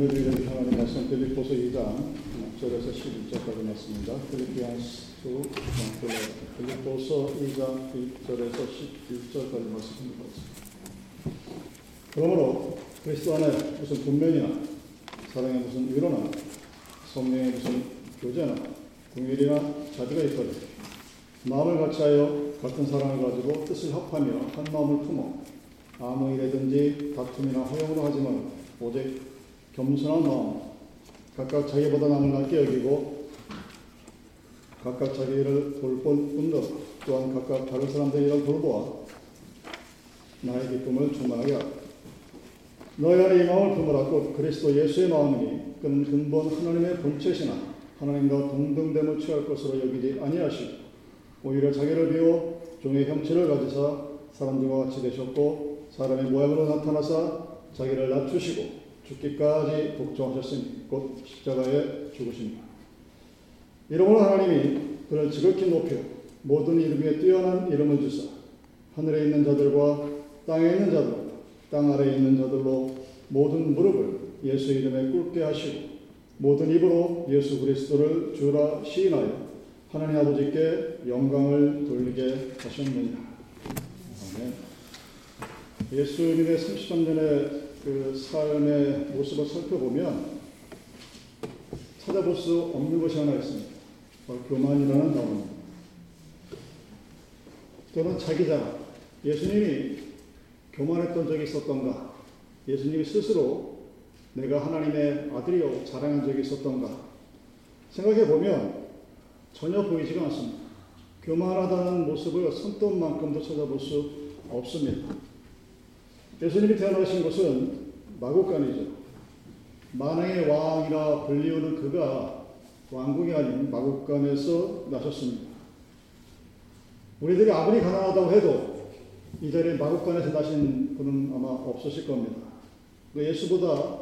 오늘 읽은 하나님 말씀 빌립보서 2장 6절에서 11절까지 말씀입니다. 필리피안스 빌립보서 2장 1절에서 11절까지 말씀입니다. 그러므로 그리스도 안에 무슨 분면이나 사랑의 무슨 위로나 성령의 무슨 교제나 공일이나 자비가 있거든 마음을 같이하여 같은 사랑을 가지고 뜻을 합하며 한 마음을 품어 아무 일에든지 다툼이나 허용으로 하지만 오직 겸손한 마음, 각각 자기보다 남을 낮게 여기고 각각 자기를 돌볼 뿐더 또한 각각 다른 사람들의 일을 돌보아 나의 기쁨을 충만하게 하라. 너희 안에 이 마음을 품으라 곧 그리스도 예수의 마음이니 그는 근본 하나님의 본체시나 하나님과 동등됨을 취할 것으로 여기지 아니하시고 오히려 자기를 비워 종의 형체를 가지사 사람들과 같이 되셨고 사람의 모양으로 나타나사 자기를 낮추시고 죽기까지 독점하셨으니 곧 십자가에 죽으십니다. 이러므로 하나님이 그를 지극히 높여 모든 이름 에 뛰어난 이름을 주사 하늘에 있는 자들과 땅에 있는 자들과 땅 아래에 있는 자들로 모든 무릎을 예수 이름에 꿇게 하시고 모든 입으로 예수 그리스도를 주라 시인하여 하나님 아버지께 영광을 돌리게 하셨느니라. 예수님의 30년 전 에그 삶의 모습을 살펴보면 찾아볼 수 없는 것이 하나 있습니다. 바로 교만이라는 단어입니다. 또는 자기 자랑. 예수님이 교만했던 적이 있었던가? 예수님이 스스로 내가 하나님의 아들이요 자랑한 적이 있었던가? 생각해 보면 전혀 보이지가 않습니다. 교만하다는 모습을 손톱만큼도 찾아볼 수 없습니다. 예수님이 태어나신 곳은 마국간이죠. 만왕의 왕이라 불리우는 그가 왕궁이 아닌 마국간에서 나셨습니다. 우리들이 아무리 가난하다고 해도 이 자리에 마국간에서 나신 분은 아마 없으실 겁니다. 그 예수보다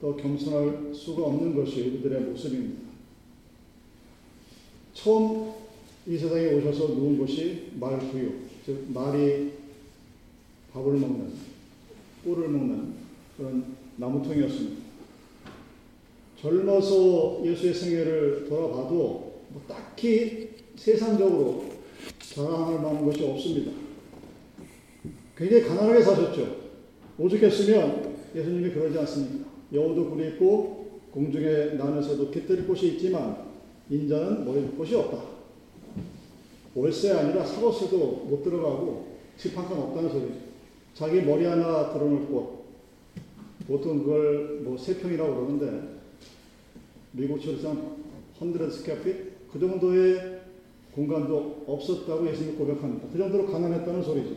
더 겸손할 수가 없는 것이 우리들의 모습입니다. 처음 이 세상에 오셔서 누운 곳이 말구유, 즉 말이 밥을 먹는, 꿀을 먹는 그런 나무통이었습니다. 젊어서 예수의 생애를 돌아봐도 뭐 딱히 세상적으로 자랑할 만한 것이 없습니다. 굉장히 가난하게 사셨죠. 오죽했으면 예수님이 그러지 않습니까? 여우도 굴이 있고 공중에 나는새도 깃들 곳이 있지만 인자는 머리 곳이 없다. 월세 아니라 사글세도 못 들어가고 집 한 칸 없다는 소리죠. 자기 머리 하나 드러놓을 곳. 보통 그걸 뭐 세평이라고 그러는데 미국 철산 100 스퀘어핏 그 정도의 공간도 없었다고 예수님이 고백합니다. 그 정도로 가난했다는 소리죠.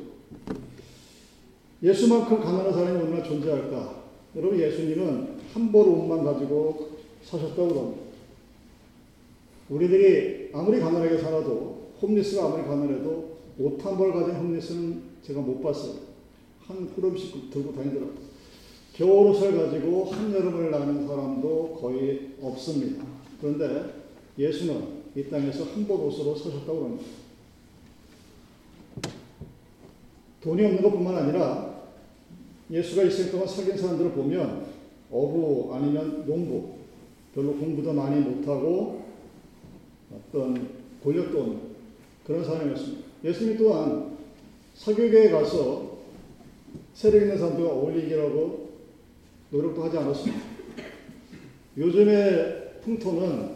예수만큼 가난한 사람이 얼마나 존재할까? 여러분 예수님은 한 벌 옷만 가지고 사셨다고 그럽니다. 우리들이 아무리 가난하게 살아도 홈리스가 아무리 가난해도 옷 한 벌 가진 홈리스는 제가 못 봤어요. 한 꾸러미씩 들고 다니더라고요. 겨울옷을 가지고 한여름을 나는 사람도 거의 없습니다. 그런데 예수는 이 땅에서 한벌 옷으로 서셨다고 합니다. 돈이 없는 것뿐만 아니라 예수가 있을 동안 사귄 사람들을 보면 어부 아니면 농부 별로 공부도 많이 못하고 어떤 권력도 없는 그런 사람이었습니다. 예수님 또한 사교계에 가서 세력 있는 사람들과 어울리기라고 노력도 하지 않았습니다. 요즘의 풍토는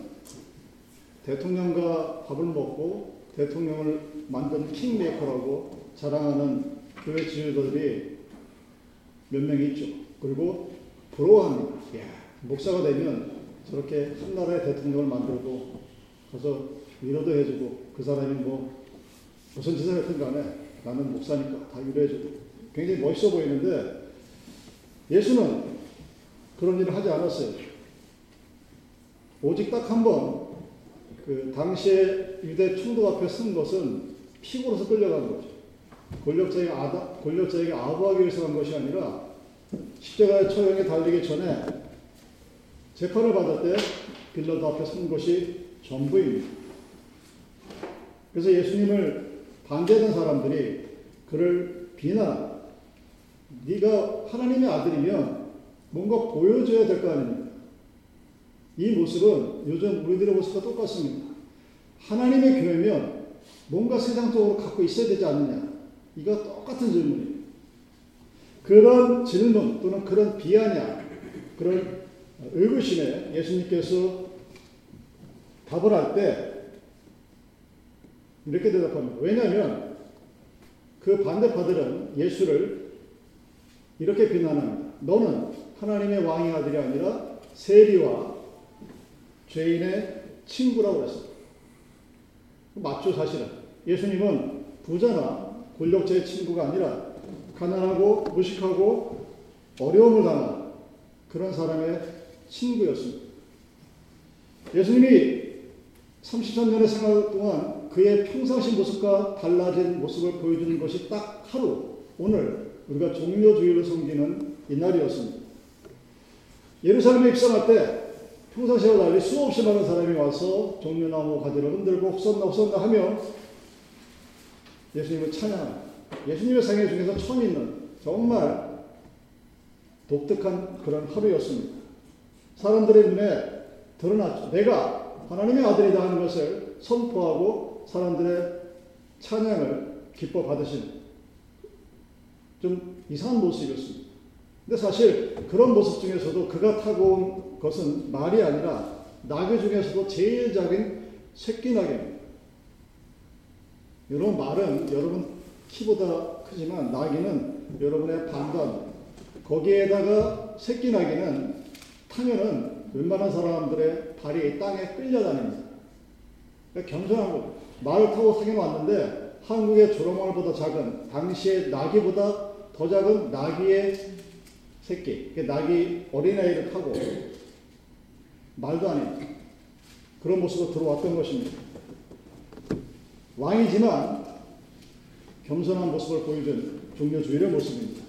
대통령과 밥을 먹고 대통령을 만든 킹메이커라고 자랑하는 교회 지도자들이 몇 명 있죠. 그리고 부러워합니다. 야, 목사가 되면 저렇게 한 나라의 대통령을 만들고 가서 위로도 해주고 그 사람이 뭐 무슨 짓을 했든 간에 나는 목사니까 다 위로해주고 굉장히 멋있어 보이는데 예수는 그런 일을 하지 않았어요. 오직 딱 한 번, 그, 당시에 유대 충도 앞에 쓴 것은 피고로서 끌려간 거죠. 권력자에게 아다, 권력자에게 아부하기 위해서 간 것이 아니라 십자가의 처형에 달리기 전에 재판을 받을 때 빌라도 앞에 선 것이 전부입니다. 그래서 예수님을 반대하는 사람들이 그를 비난, 네가 하나님의 아들이면 뭔가 보여줘야 될 거 아닙니까? 이 모습은 요즘 우리들의 모습과 똑같습니다. 하나님의 교회면 뭔가 세상적으로 갖고 있어야 되지 않느냐? 이거 똑같은 질문이에요. 그런 질문 또는 그런 비아냥, 그런 의구심에 예수님께서 답을 할 때 이렇게 대답합니다. 왜냐하면 그 반대파들은 예수를 이렇게 비난합니다. 너는 하나님의 왕의 아들이 아니라 세리와 죄인의 친구라고 그랬습니다. 맞죠, 사실은. 예수님은 부자나 권력자의 친구가 아니라 가난하고 무식하고 어려움을 당한 그런 사람의 친구였습니다. 예수님이 33년의 생활 동안 그의 평상시 모습과 달라진 모습을 보여주는 것이 딱 하루, 오늘 우리가 종료주의를 섬기는 이날이었습니다. 예루살렘에 입성할 때 평상시와 달리 수없이 많은 사람이 와서 종려나무 가지를 흔들고 헛선나 헛선나 하며 예수님을 찬양합니다. 예수님의 생애 중에서 처음 있는 정말 독특한 그런 하루였습니다. 사람들의 눈에 드러났죠. 내가 하나님의 아들이다 하는 것을 선포하고 사람들의 찬양을 기뻐 받으신 좀 이상한 모습이었습니다. 근데 사실 그런 모습 중에서도 그가 타고 온 것은 말이 아니라 나귀 중에서도 제일 작은 새끼 나귀입니다. 여러분 말은 여러분 키보다 크지만 나귀는 여러분의 반반 거기에다가 새끼 나귀는 타면은 웬만한 사람들의 발이 땅에 끌려다닙니다. 그러니까 겸손한 거. 말을 타고 타긴 왔는데 한국의 조롱말보다 작은 당시의 나귀보다 더 작은 나귀의 새끼, 그 나귀 어린아이를 타고 말도 안 해요. 그런 모습으로 들어왔던 것입니다. 왕이지만 겸손한 모습을 보여준 종려주의의 모습입니다.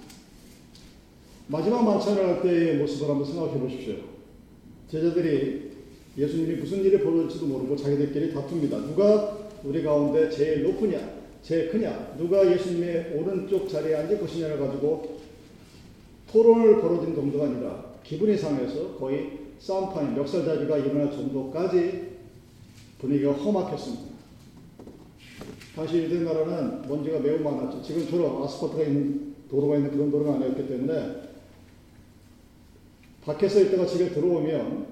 마지막 만찬을 할 때의 모습을 한번 생각해 보십시오. 제자들이 예수님이 무슨 일이 벌어질지도 모르고 자기들끼리 다툽니다. 누가 우리 가운데 제일 높으냐, 제일 크냐, 누가 예수님의 오른쪽 자리에 앉을 것이냐를 가지고 토론을 벌어진 정도가 아니라 기분이 상해서 거의 싸움판이 멱살잡이가 일어날 정도까지 분위기가 험악했습니다. 당시 유대 나라는 먼지가 매우 많았죠. 지금처럼 아스팔트가 있는 도로가 있는 그런 도로가 아니었기 때문에 밖에서 있다가 집에 들어오면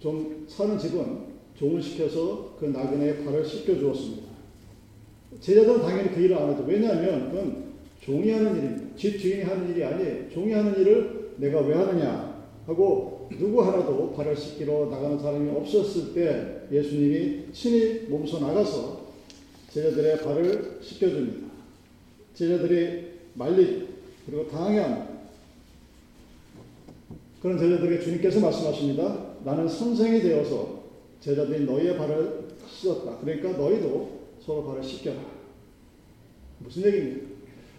좀 사는 집은 종을 시켜서 그 나그네의 발을 씻겨 주었습니다. 제자들은 당연히 그 일을 안 하죠. 왜냐하면 그건 종이 하는 일입니다. 집 주인이 하는 일이 아니에요. 종이 하는 일을 내가 왜 하느냐 하고 누구 하나도 발을 씻기러 나가는 사람이 없었을 때 예수님이 친히 몸소 나가서 제자들의 발을 씻겨줍니다. 제자들이 말리 그리고 합니다. 그런 제자들에게 주님께서 말씀하십니다. 나는 선생이 되어서 제자들이 너희의 발을 씻었다. 그러니까 너희도 서로 발을 씻겨라. 무슨 얘기입니까?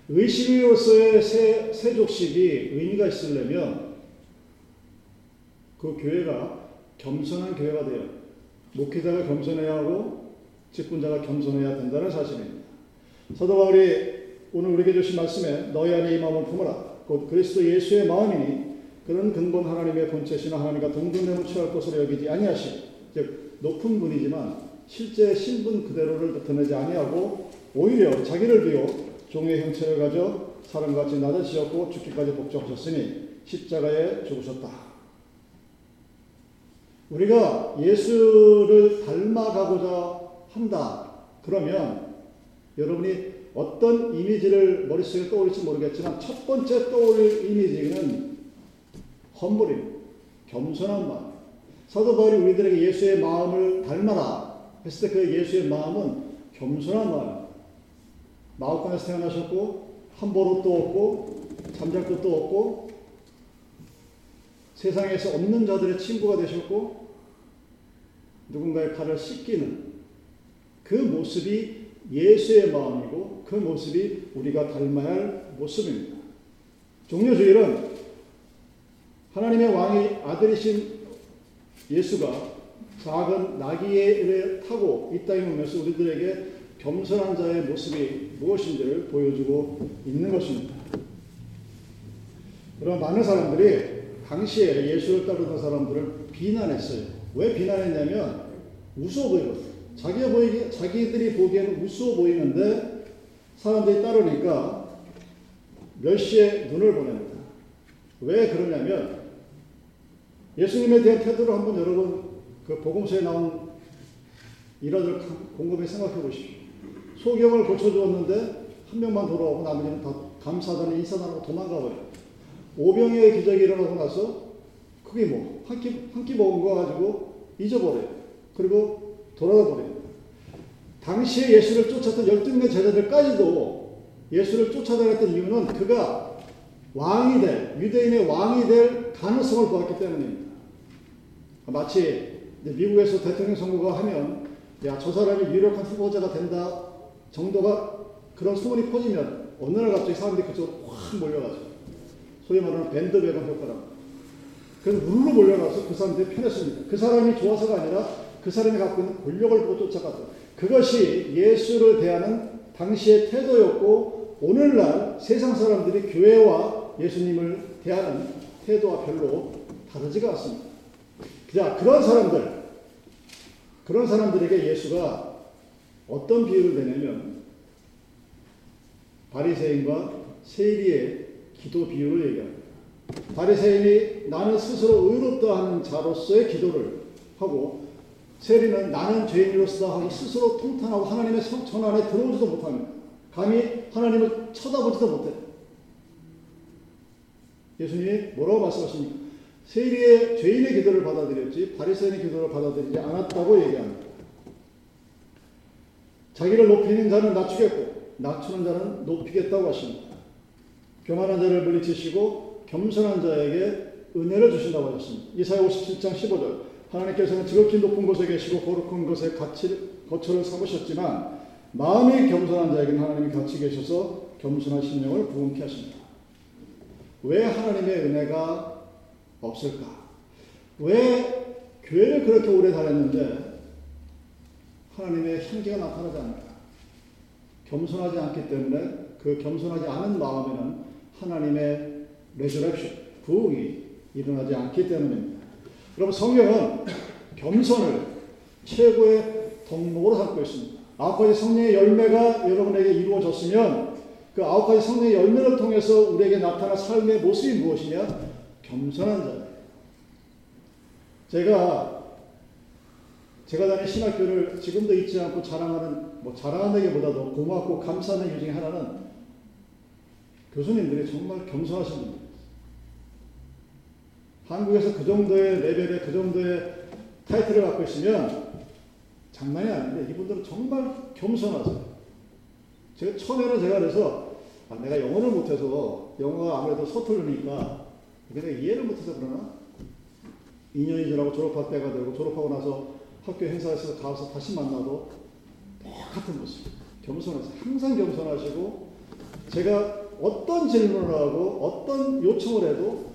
의식으로서의 세, 세족식이 의미가 있으려면 그 교회가 겸손한 교회가 돼요. 목회자가 겸손해야 하고 직분자가 겸손해야 된다는 사실입니다. 사도 바울이 오늘 우리에게 주신 말씀에 너희 안에 이 마음을 품어라. 곧 그리스도 예수의 마음이니 그런 근본 하나님의 본체시나 하나님과 동등됨을 취할 것으로 여기지 아니하시. 즉 높은 분이지만 실제 신분 그대로를 나타내지 아니하고 오히려 자기를 비워 종의 형체를 가져 사람같이 낮아지셨고 죽기까지 복종하셨으니 십자가에 죽으셨다. 우리가 예수를 닮아가고자 한다. 그러면 여러분이 어떤 이미지를 머릿속에 떠올릴지 모르겠지만 첫 번째 떠올릴 이미지는 험불임, 겸손한 마음. 사도 바울이 우리들에게 예수의 마음을 닮아라 했을 때 그 예수의 마음은 겸손한 마음. 마옥간에서 태어나셨고 함부로 또 없고 잠잘 것도 없고 세상에서 없는 자들의 친구가 되셨고 누군가의 팔을 씻기는 그 모습이 예수의 마음이고 그 모습이 우리가 닮아야 할 모습입니다. 종료주일은 하나님의 왕이 아들이신 예수가 작은 나귀를 타고 이 땅에 오면서 우리들에게 겸손한 자의 모습이 무엇인지를 보여주고 있는 것입니다. 그런 많은 사람들이 당시에 예수를 따르던 사람들을 비난했어요. 왜 비난했냐면 우스워 보이거든. 자기 보이기 자기들이 보기에는 우스워 보이는데 사람들이 따르니까 멸시의 눈을 보냅니다. 왜 그러냐면 예수님에 대한 태도를 한번 여러분 그 복음서에 나온 일화들 곰곰이 생각해 보십시오. 소경을 고쳐주었는데 한 명만 돌아오고 나머지는 다 감사하다는 인사하고 도망가 버려요. 오병의 기적이 일어나고 나서 그게 뭐, 한 끼, 한 끼 먹은 거 가지고 잊어버려요. 그리고 돌아가 버려요. 당시에 예수를 쫓았던 12명 제자들까지도 예수를 쫓아다녔던 이유는 그가 왕이 될, 유대인의 왕이 될 가능성을 보았기 때문입니다. 마치 미국에서 대통령 선거가 하면, 야, 저 사람이 유력한 후보자가 된다 정도가 그런 소문이 퍼지면 어느 날 갑자기 사람들이 그쪽으로 확 몰려가죠. 소위 말하는 밴드웨건 효과라고. 그래서 물로 몰려가서 그 사람들이 편했습니다. 그 사람이 좋아서가 아니라 그 사람이 갖고 있는 권력을 보고 쫓아갔다. 그것이 예수를 대하는 당시의 태도였고 오늘날 세상 사람들이 교회와 예수님을 대하는 태도와 별로 다르지가 않습니다. 자, 그런 사람들, 그런 사람들에게 예수가 어떤 비유를 내냐면 바리새인과 세리의 기도 비유를 얘기합니다. 바리새인이 나는 스스로 의롭다 하는 자로서의 기도를 하고 세리는 나는 죄인으로서 하고 스스로 통탄하고 하나님의 전 안에 들어오지도 못합니다. 감히 하나님을 쳐다보지도 못해. 예수님이 뭐라고 말씀하십니까? 세리의 죄인의 기도를 받아들였지 바리새인의 기도를 받아들이지 않았다고 얘기합니다. 자기를 높이는 자는 낮추겠고 낮추는 자는 높이겠다고 하십니다. 교만한 자를 물리치시고 겸손한 자에게 은혜를 주신다고 하셨습니다. 이사야 57장 15절 하나님께서는 지극히 높은 곳에 계시고 거룩한 곳에 같이 거처를 삼으셨지만 마음이 겸손한 자에게는 하나님이 같이 계셔서 겸손한 심령을 부흥케 하십니다. 왜 하나님의 은혜가 없을까? 왜 교회를 그렇게 오래 다녔는데 하나님의 향기가 나타나지 않을까? 겸손하지 않기 때문에 그 겸손하지 않은 마음에는 하나님의 레저렉션, 부흥이 일어나지 않기 때문입니다. 여러분 성경은 겸손을 최고의 덕목으로 삼고 있습니다. 아홉 가지 성령의 열매가 여러분에게 이루어졌으면 그 아홉 가지 성령의 열매를 통해서 우리에게 나타날 삶의 모습이 무엇이냐? 겸손한 자. 제가 제가 다닌 신학교를 지금도 잊지 않고 자랑하는 뭐 자랑한다기보다도 고맙고 감사하는 이유 중에 하나는 교수님들이 정말 겸손하신 분들. 한국에서 그 정도의 레벨에 그 정도의 타이틀을 갖고 있으면 장난이 아닌데 이분들은 정말 겸손하세요. 제가 처음에는 제가 그래서 아, 내가 영어를 못해서 영어가 아무래도 서툴르니까 내가 이해를 못해서 그러나 2년이 지나고 졸업할 때가 되고 졸업하고 나서 학교 행사에서 가서 다시 만나도 똑같은 모습. 겸손하세요. 항상 겸손하시고 제가 어떤 질문을 하고 어떤 요청을 해도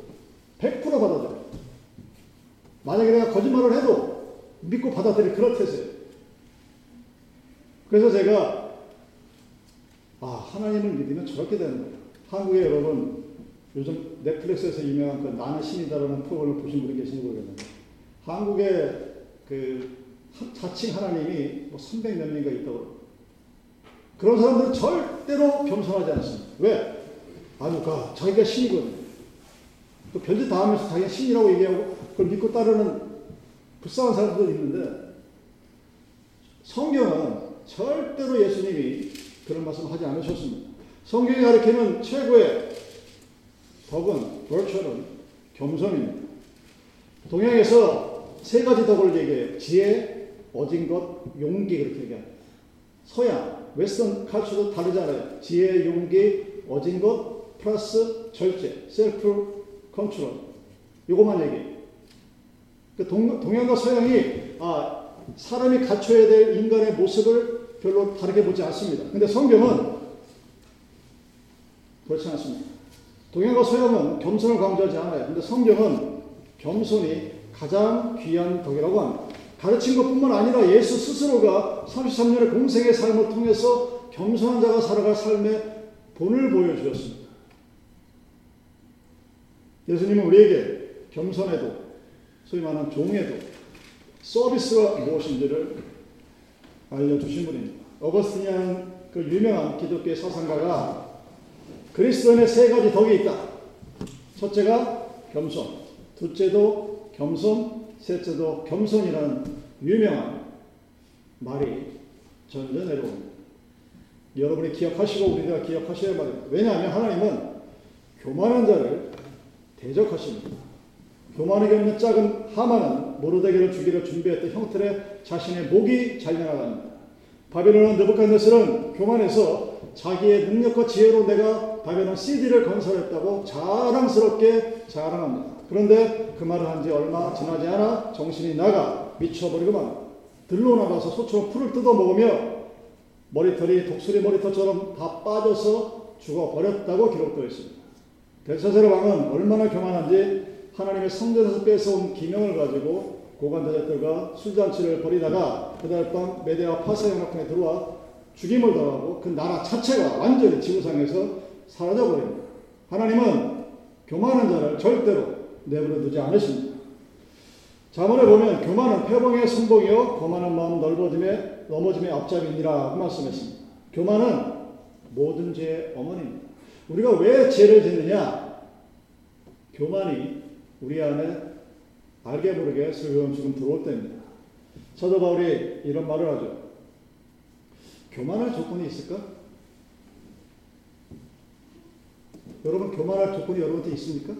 100% 받아들여요. 만약에 내가 거짓말을 해도 믿고 받아들일 그런 태세예요. 그래서 제가 아 하나님을 믿으면 저렇게 되는 거예요. 한국에 여러분 요즘 넷플릭스에서 유명한 그 나는 신이다라는 프로그램을 보신 분이 계신지 모르겠는데 한국에 그 자칭 하나님이 뭐 300몇 명인가 있다고 그런 사람들은 절대로 겸손하지 않습니다. 왜? 아주 그 자기가 신이거든. 또 별짓 다 하면서 자기가 신이라고 얘기하고 그걸 믿고 따르는 불쌍한 사람들도 있는데 성경은 절대로 예수님이 그런 말씀 하지 않으셨습니다. 성경이 가르치는 최고의 덕은, virtue는 겸손입니다. 동양에서 세 가지 덕을 얘기해요. 지혜, 어진 것, 용기 그렇게 얘기합니다. 서양, 웨스턴 칼처도 다르잖아요. 지혜, 용기, 어진 것, 플러스 절제, 셀프 컨트롤. 요것만 얘기해요. 그 동, 동양과 서양이 아, 사람이 갖춰야 될 인간의 모습을 별로 다르게 보지 않습니다. 근데 성경은 그렇지 않습니다. 동양과 서양은 겸손을 강조하지 않아요. 근데 성경은 겸손이 가장 귀한 덕이라고 합니다. 가르친 것 뿐만 아니라 예수 스스로가 33년의 공생의 삶을 통해서 겸손한 자가 살아갈 삶의 본을 보여주셨습니다. 예수님은 우리에게 겸손에도 소위 말하는 종에도 서비스가 무엇인지를 알려주신 분입니다. 어거스틴이라는 그 유명한 기독교 사상가가 그리스도인의 세 가지 덕이 있다. 첫째가 겸손, 둘째도 겸손, 셋째도 겸손이라는 유명한 말이 전혀 내려옵니다. 여러분이 기억하시고 우리가 기억하셔야 말입니다. 왜냐하면 하나님은 교만한 자를 대적하십니다. 교만하게 없는 작은 하만은 모르드게를 죽이려 준비했던 형틀에 자신의 목이 잘려나갑니다. 바벨론은 느부갓네살은 교만해서 자기의 능력과 지혜로 내가 바벨론 CD를 건설했다고 자랑스럽게 자랑합니다. 그런데 그 말을 한 지 얼마 지나지 않아 정신이 나가 미쳐버리고만 들로 나가서 소처럼 풀을 뜯어 먹으며 머리털이 독수리 머리털처럼 다 빠져서 죽어버렸다고 기록되어 있습니다. 벨사세르 왕은 얼마나 교만한지 하나님의 성전에서 뺏어온 기명을 가지고 고관대적들과 술잔치를 벌이다가 그날 밤 메데와 파사 연합군에 들어와 죽임을 당하고 그 나라 자체가 완전히 지구상에서 사라져 버립니다. 하나님은 교만한 자를 절대로 내버려 두지 않으십니다. 자문에 보면 교만은 패봉의 선봉이요 거만한 마음 넓어짐에 넘어짐의 앞잡이니라 그 말씀했습니다. 교만은 모든 죄의 어머니입니다. 우리가 왜 죄를 짓느냐? 교만이 우리 안에 알게 모르게 슬금슬금 들어올 때입니다. 사도 바울이 이런 말을 하죠. 교만할 조건이 있을까? 여러분 교만할 조건이 여러분한테 있습니까?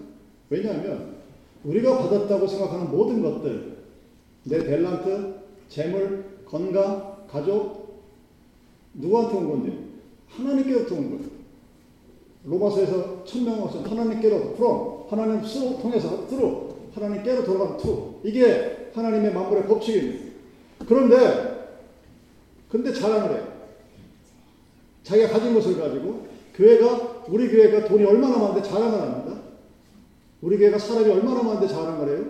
왜냐하면 우리가 받았다고 생각하는 모든 것들, 내 달란트, 재물, 건강, 가족, 누구한테 온 건데? 하나님께로부터 온 거예요. 로마서에서 천명하신 하나님께로 그럼 하나님 through 통해서 through 하나님께로 돌아가는 through 이게 하나님의 만물의 법칙입니다. 그런데 근데 자랑을 해요. 자기가 가진 것을 가지고 교회가 우리 교회가 돈이 얼마나 많은데 자랑을 합니다. 우리 교회가 사람이 얼마나 많은데 자랑을 해요.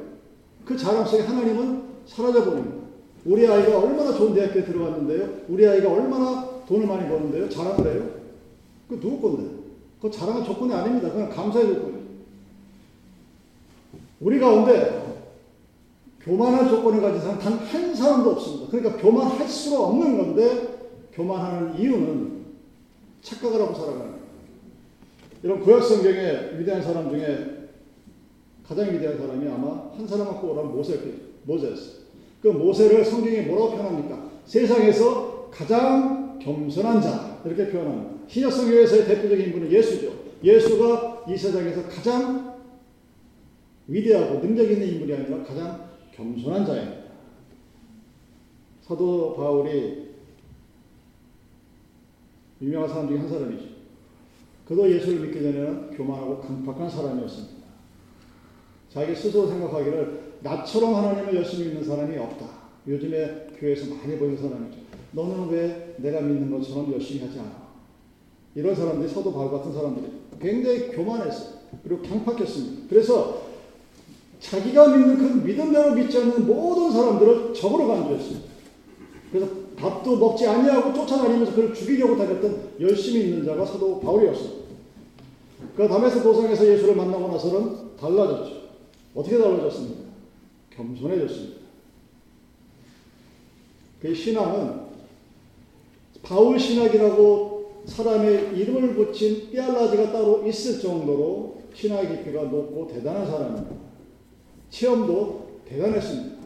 그 자랑 속에 하나님은 사라져 버립니다. 우리 아이가 얼마나 좋은 대학교에 들어갔는데요. 우리 아이가 얼마나 돈을 많이 버는데요. 자랑을 해요. 그 누구 건데? 그 자랑은 조건이 아닙니다. 그냥 감사의 조건이에요. 우리 가운데 교만한 조건을 가진 사람 단 한 사람도 없습니다. 그러니까 교만할 수가 없는 건데 교만하는 이유는 착각을 하고 살아가는 이런 구약 성경에 위대한 사람 중에 가장 위대한 사람이 아마 한 사람만 꼽으라면 모세였어요. 그 모세를 성경에 뭐라고 표현합니까? 세상에서 가장 겸손한 자 이렇게 표현합니다. 신약 성경에서의 대표적인 인물은 예수죠. 예수가 이 세상에서 가장 위대하고 능력 있는 인물이 아니라 가장 겸손한 자입니다. 사도 바울이 유명한 사람 중에 한 사람이죠. 그도 예수를 믿기 전에는 교만하고 강팍한 사람이었습니다. 자기 스스로 생각하기를 나처럼 하나님을 열심히 믿는 사람이 없다. 요즘에 교회에서 많이 보이는 사람이죠. 너는 왜 내가 믿는 것처럼 열심히 하지 않아? 이런 사람들이 사도 바울 같은 사람들이 굉장히 교만했어요. 그리고 강팍했습니다. 그래서 자기가 믿는 그 믿음대로 믿지 않는 모든 사람들을 적으로 간주했습니다. 그래서 밥도 먹지 아니하고 쫓아다니면서 그를 죽이려고 다녔던 열심히 있는 자가 사도 바울이었습니다. 그 다메스 도상에서 예수를 만나고 나서는 달라졌죠. 어떻게 달라졌습니까? 겸손해졌습니다. 그 신앙은 바울 신학이라고 사람의 이름을 붙인 삐알라지가 따로 있을 정도로 신학의 깊이가 높고 대단한 사람입니다. 체험도 대단했습니다.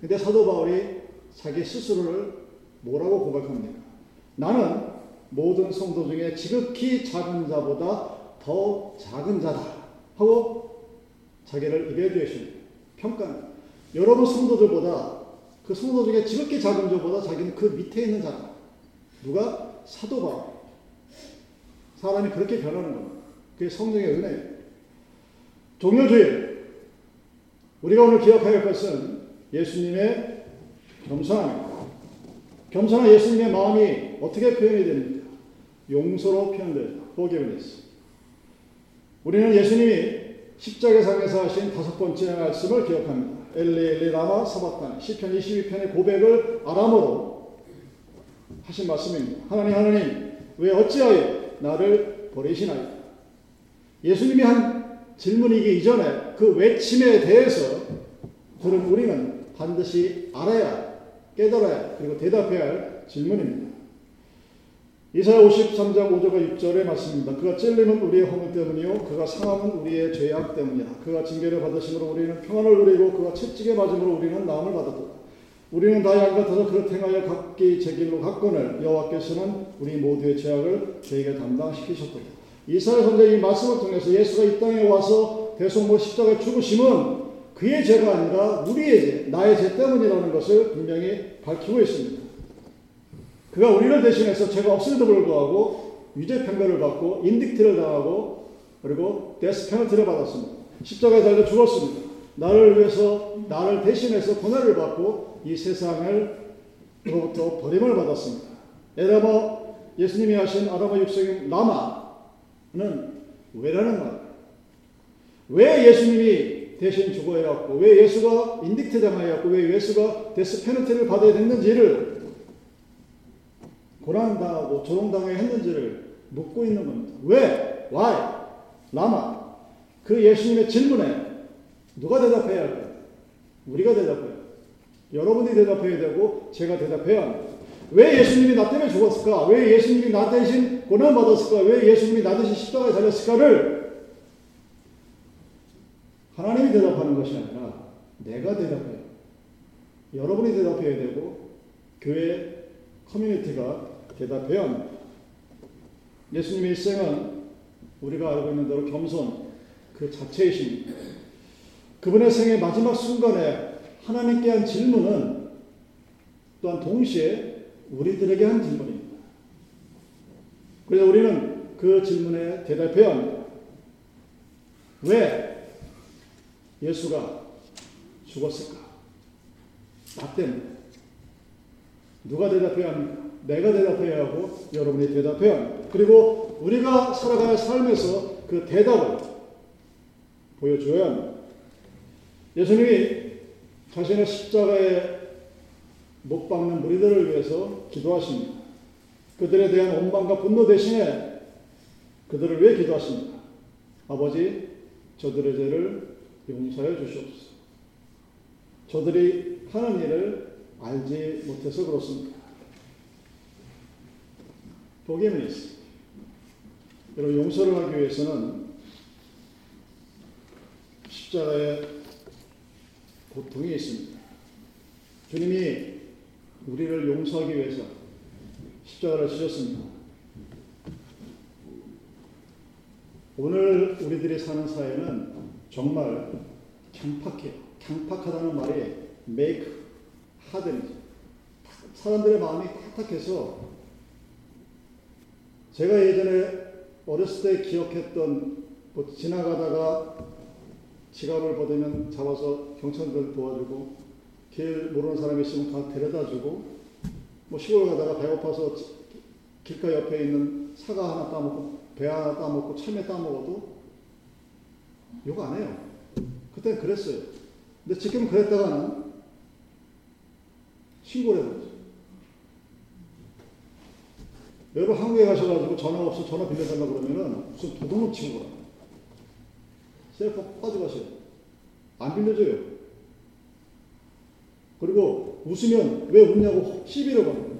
근데 사도 바울이 자기 스스로를 뭐라고 고백합니까? 나는 모든 성도 중에 지극히 작은 자보다 더 작은 자다 하고 자기를 이베듀에이션 평가합니다. 여러분 성도들보다 그 성도 중에 지극히 작은 자보다 자기는 그 밑에 있는 자다. 누가? 사도 바울. 사람이 그렇게 변하는 겁니다. 그게 성령의 은혜예요. 종료주일. 우리가 오늘 기억해야 할 것은 예수님의 겸손함입니다. 겸손한 예수님의 마음이 어떻게 표현이 됩니까? 용서로 표현되죠. forgiveness. 우리는 예수님이 십자가상에서 하신 다섯 번째 말씀을 기억합니다. 엘리 엘리 라마 사바탄 시편 22편의 고백을 아람어로 하신 말씀입니다. 하나님 하나님 왜 어찌하여 나를 버리시나요? 예수님이 한 질문이기 이전에 그 외침에 대해서 저는 우리는 반드시 알아야 깨달아야 그리고 대답해야 할 질문입니다. 이사야 53장 5절과 6절의 말씀입니다. 그가 찔림은 우리의 허물 때문이요 그가 상함은 우리의 죄악 때문이라. 그가 징계를 받으심으로 우리는 평안을 누리고 그가 채찍에 맞음으로 우리는 나음을 받았다. 우리는 다 양 같아서 그렇 행하여 각기 제 길로 갔거늘 여호와께서는 우리 모두의 죄악을 저에게 담당시키셨도다. 이사야 선생이 이 말씀을 통해서 예수가 이 땅에 와서 대속모 십자가에 죽으심은 그의 죄가 아니라 우리의 죄, 나의 죄 때문이라는 것을 분명히 밝히고 있습니다. 그가 우리를 대신해서 죄가 없음에도 불구하고 유죄 판결을 받고 인딕트를 당하고 그리고 데스 페널티를 받았습니다. 십자가에 달려 죽었습니다. 나를 위해서 나를 대신해서 고난을 받고 이 세상을 로부터 버림을 받았습니다. 에라마 예수님이 하신 아람어 육성인 라마는 왜라는 말. 왜 예수님이 대신 죽어야 했고 왜 예수가 indict 당해야 했고 왜 예수가 death penalty를 받아야 됐는지를 고난당하고 조롱당해야 했는지를 묻고 있는 겁니다. 왜? Why? 라마. 그 예수님의 질문에 누가 대답해야 할까요? 우리가 대답해요. 여러분이 대답해야 되고 제가 대답해야 합니다. 왜 예수님이 나 때문에 죽었을까? 왜 예수님이 나 대신 고난받았을까? 왜 예수님이 나 대신 십자가에 달렸을까를 하나님이 대답하는 것이 아니라 내가 대답해요. 여러분이 대답해야 되고 교회 커뮤니티가 대답해야 합니다. 예수님의 일생은 우리가 알고 있는 대로 겸손 그 자체이십니다. 그분의 생의 마지막 순간에 하나님께 한 질문은 또한 동시에 우리들에게 한 질문입니다. 그래서 우리는 그 질문에 대답해야 합니다. 왜 예수가 죽었을까? 나 때문에. 누가 대답해야 합니까? 내가 대답해야 하고 여러분이 대답해야 합니다. 그리고 우리가 살아가야 삶에서 그 대답을 보여줘야 합니다. 예수님이 자신의 십자가에 못 박는 무리들을 위해서 기도하십니다. 그들에 대한 원망과 분노 대신에 그들을 왜 기도하십니까? 아버지, 저들의 죄를 용서해 주시옵소서. 저들이 하는 일을 알지 못해서 그렇습니다. forgiveness. 여러분, 용서를 하기 위해서는 십자가에 고통이 있습니다. 주님이 우리를 용서하기 위해서 십자가를 지셨습니다. 오늘 우리들이 사는 사회는 정말 강팍해요. 강팍하다는 말이 make harden이죠. 사람들의 마음이 딱딱해서 제가 예전에 어렸을 때 기억했던 뭐 지나가다가 지갑을 받으면 잡아서 경찰들 도와주고 길 모르는 사람이 있으면 가 데려다주고 뭐 시골 가다가 배고파서 길가 옆에 있는 사과 하나 따먹고 배 하나 따먹고 참외 따먹어도 욕안 해요. 그때 그랬어요. 근데 지금 그랬다가는 신고를 해버리죠. 여러분 한국에 가셔가지고 전화 없어 전화 빌려달라고 그러면은 무슨 도둑놈 치고 그래. 셀프 가져가세요. 안 빌려줘요. 그리고 웃으면 왜 웃냐고 시비를 거는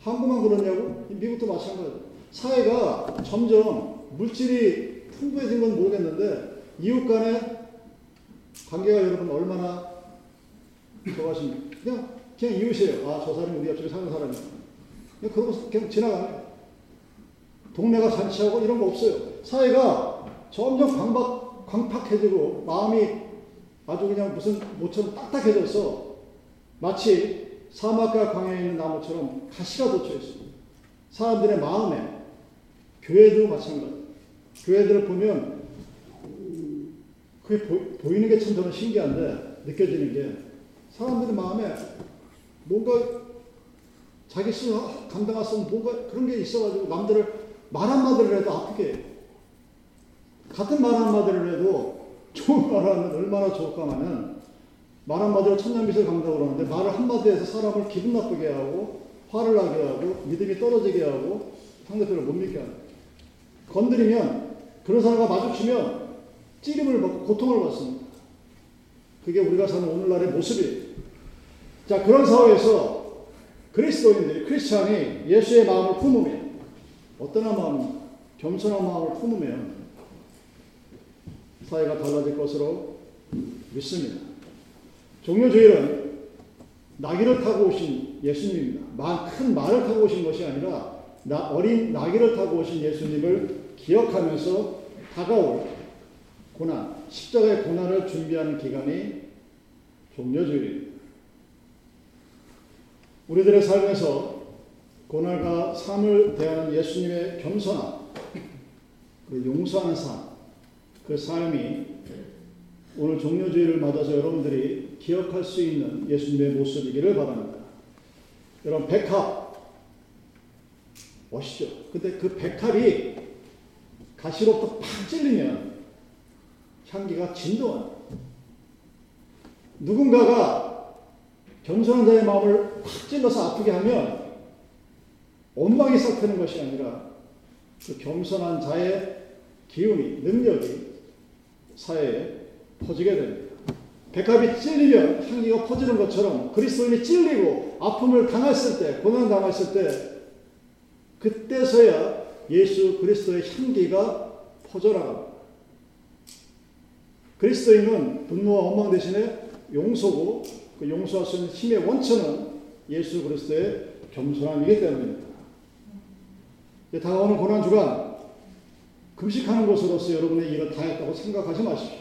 한국만 그러냐고? 미국도 마찬가지. 사회가 점점 물질이 풍부해진 건 모르겠는데 이웃 간의 관계가 여러분 얼마나 좋아하십니까? 그냥, 그냥 이웃이에요. 아, 저 사람이 우리 옆집에 사는 사람이야. 그냥 그러고 그냥 지나가요. 동네가 잔치하고 이런 거 없어요. 사회가 점점 광박, 광팍해지고 마음이 아주 그냥 무슨 모처럼 딱딱해져서 마치 사막과 광야에 있는 나무처럼 가시가 돋쳐 있습니다. 사람들의 마음에 교회도 마찬가지. 교회들을 보면 그게 보, 이는 게 참 저는 신기한데 느껴지는 게 사람들의 마음에 뭔가 자기 스스로 감당할 수 없는 뭔가 그런 게 있어가지고 남들을 말 한마디를 해도 아프게. 같은 말 한마디를 해도 좋은 말을 하면 얼마나 좋을까마는 말 한마디로 천년빛을 감다고 그러는데 말을 한마디해서 사람을 기분 나쁘게 하고 화를 나게 하고 믿음이 떨어지게 하고 상대편을 못 믿게 하는 건드리면 그런 사람과 마주치면 찌림을 받고 고통을 받습니다. 그게 우리가 사는 오늘날의 모습이에요. 자, 그런 사회에서 그리스도인들이, 크리스찬이 예수의 마음을 품으면, 어떤 마음, 겸손한 마음을 품으면 사회가 달라질 것으로 믿습니다. 종료주일은 나귀를 타고 오신 예수님입니다. 큰 말을 타고 오신 것이 아니라 나, 어린 나귀를 타고 오신 예수님을 기억하면서 다가올 고난, 십자가의 고난을 준비하는 기간이 종료주일입니다. 우리들의 삶에서 고난과 삶을 대하는 예수님의 겸손함, 그 용서하는 삶, 그 삶이 오늘 종료주의를 맞아서 여러분들이 기억할 수 있는 예수님의 모습이기를 바랍니다. 여러분, 백합, 멋있죠? 근데 그 백합이 가시로부터 팍 찔리면 향기가 진동합니다. 누군가가 겸손한 자의 마음을 확 찔러서 아프게 하면 원망이 싹트는 것이 아니라 그 겸손한 자의 기운이, 능력이 사회에 퍼지게 됩니다. 백합이 찔리면 향기가 퍼지는 것처럼 그리스도인이 찔리고 아픔을 당했을 때, 고난 당했을 때, 그때서야 예수 그리스도의 향기가 퍼져나갑니다. 그리스도인은 분노와 원망 대신에 용서고 그 용서할 수 있는 힘의 원천은 예수 그리스도의 겸손함이기 때문입니다. 다가오는 고난 주간 금식하는 것으로서 여러분의 일을 다 했다고 생각하지 마십시오.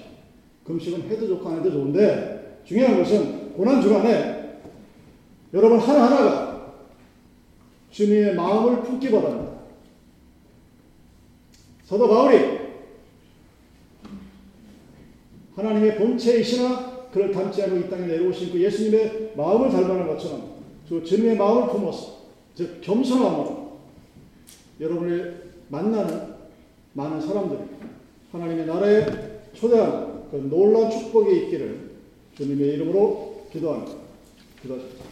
금식은 해도 좋고 안 해도 좋은데 중요한 것은 고난 주간에 여러분 하나하나가 주님의 마음을 품기 바랍니다. 사도 바울이 하나님의 본체이시나 그를 닮지 않고 이 땅에 내려오신 그 예수님의 마음을 닮아는 것처럼 그 주님의 마음을 품어서 즉 겸손함으로 여러분을 만나는 많은 사람들이 하나님의 나라에 초대하는 그 놀라운 축복이 있기를 주님의 이름으로 기도합니다. 기도하십시오.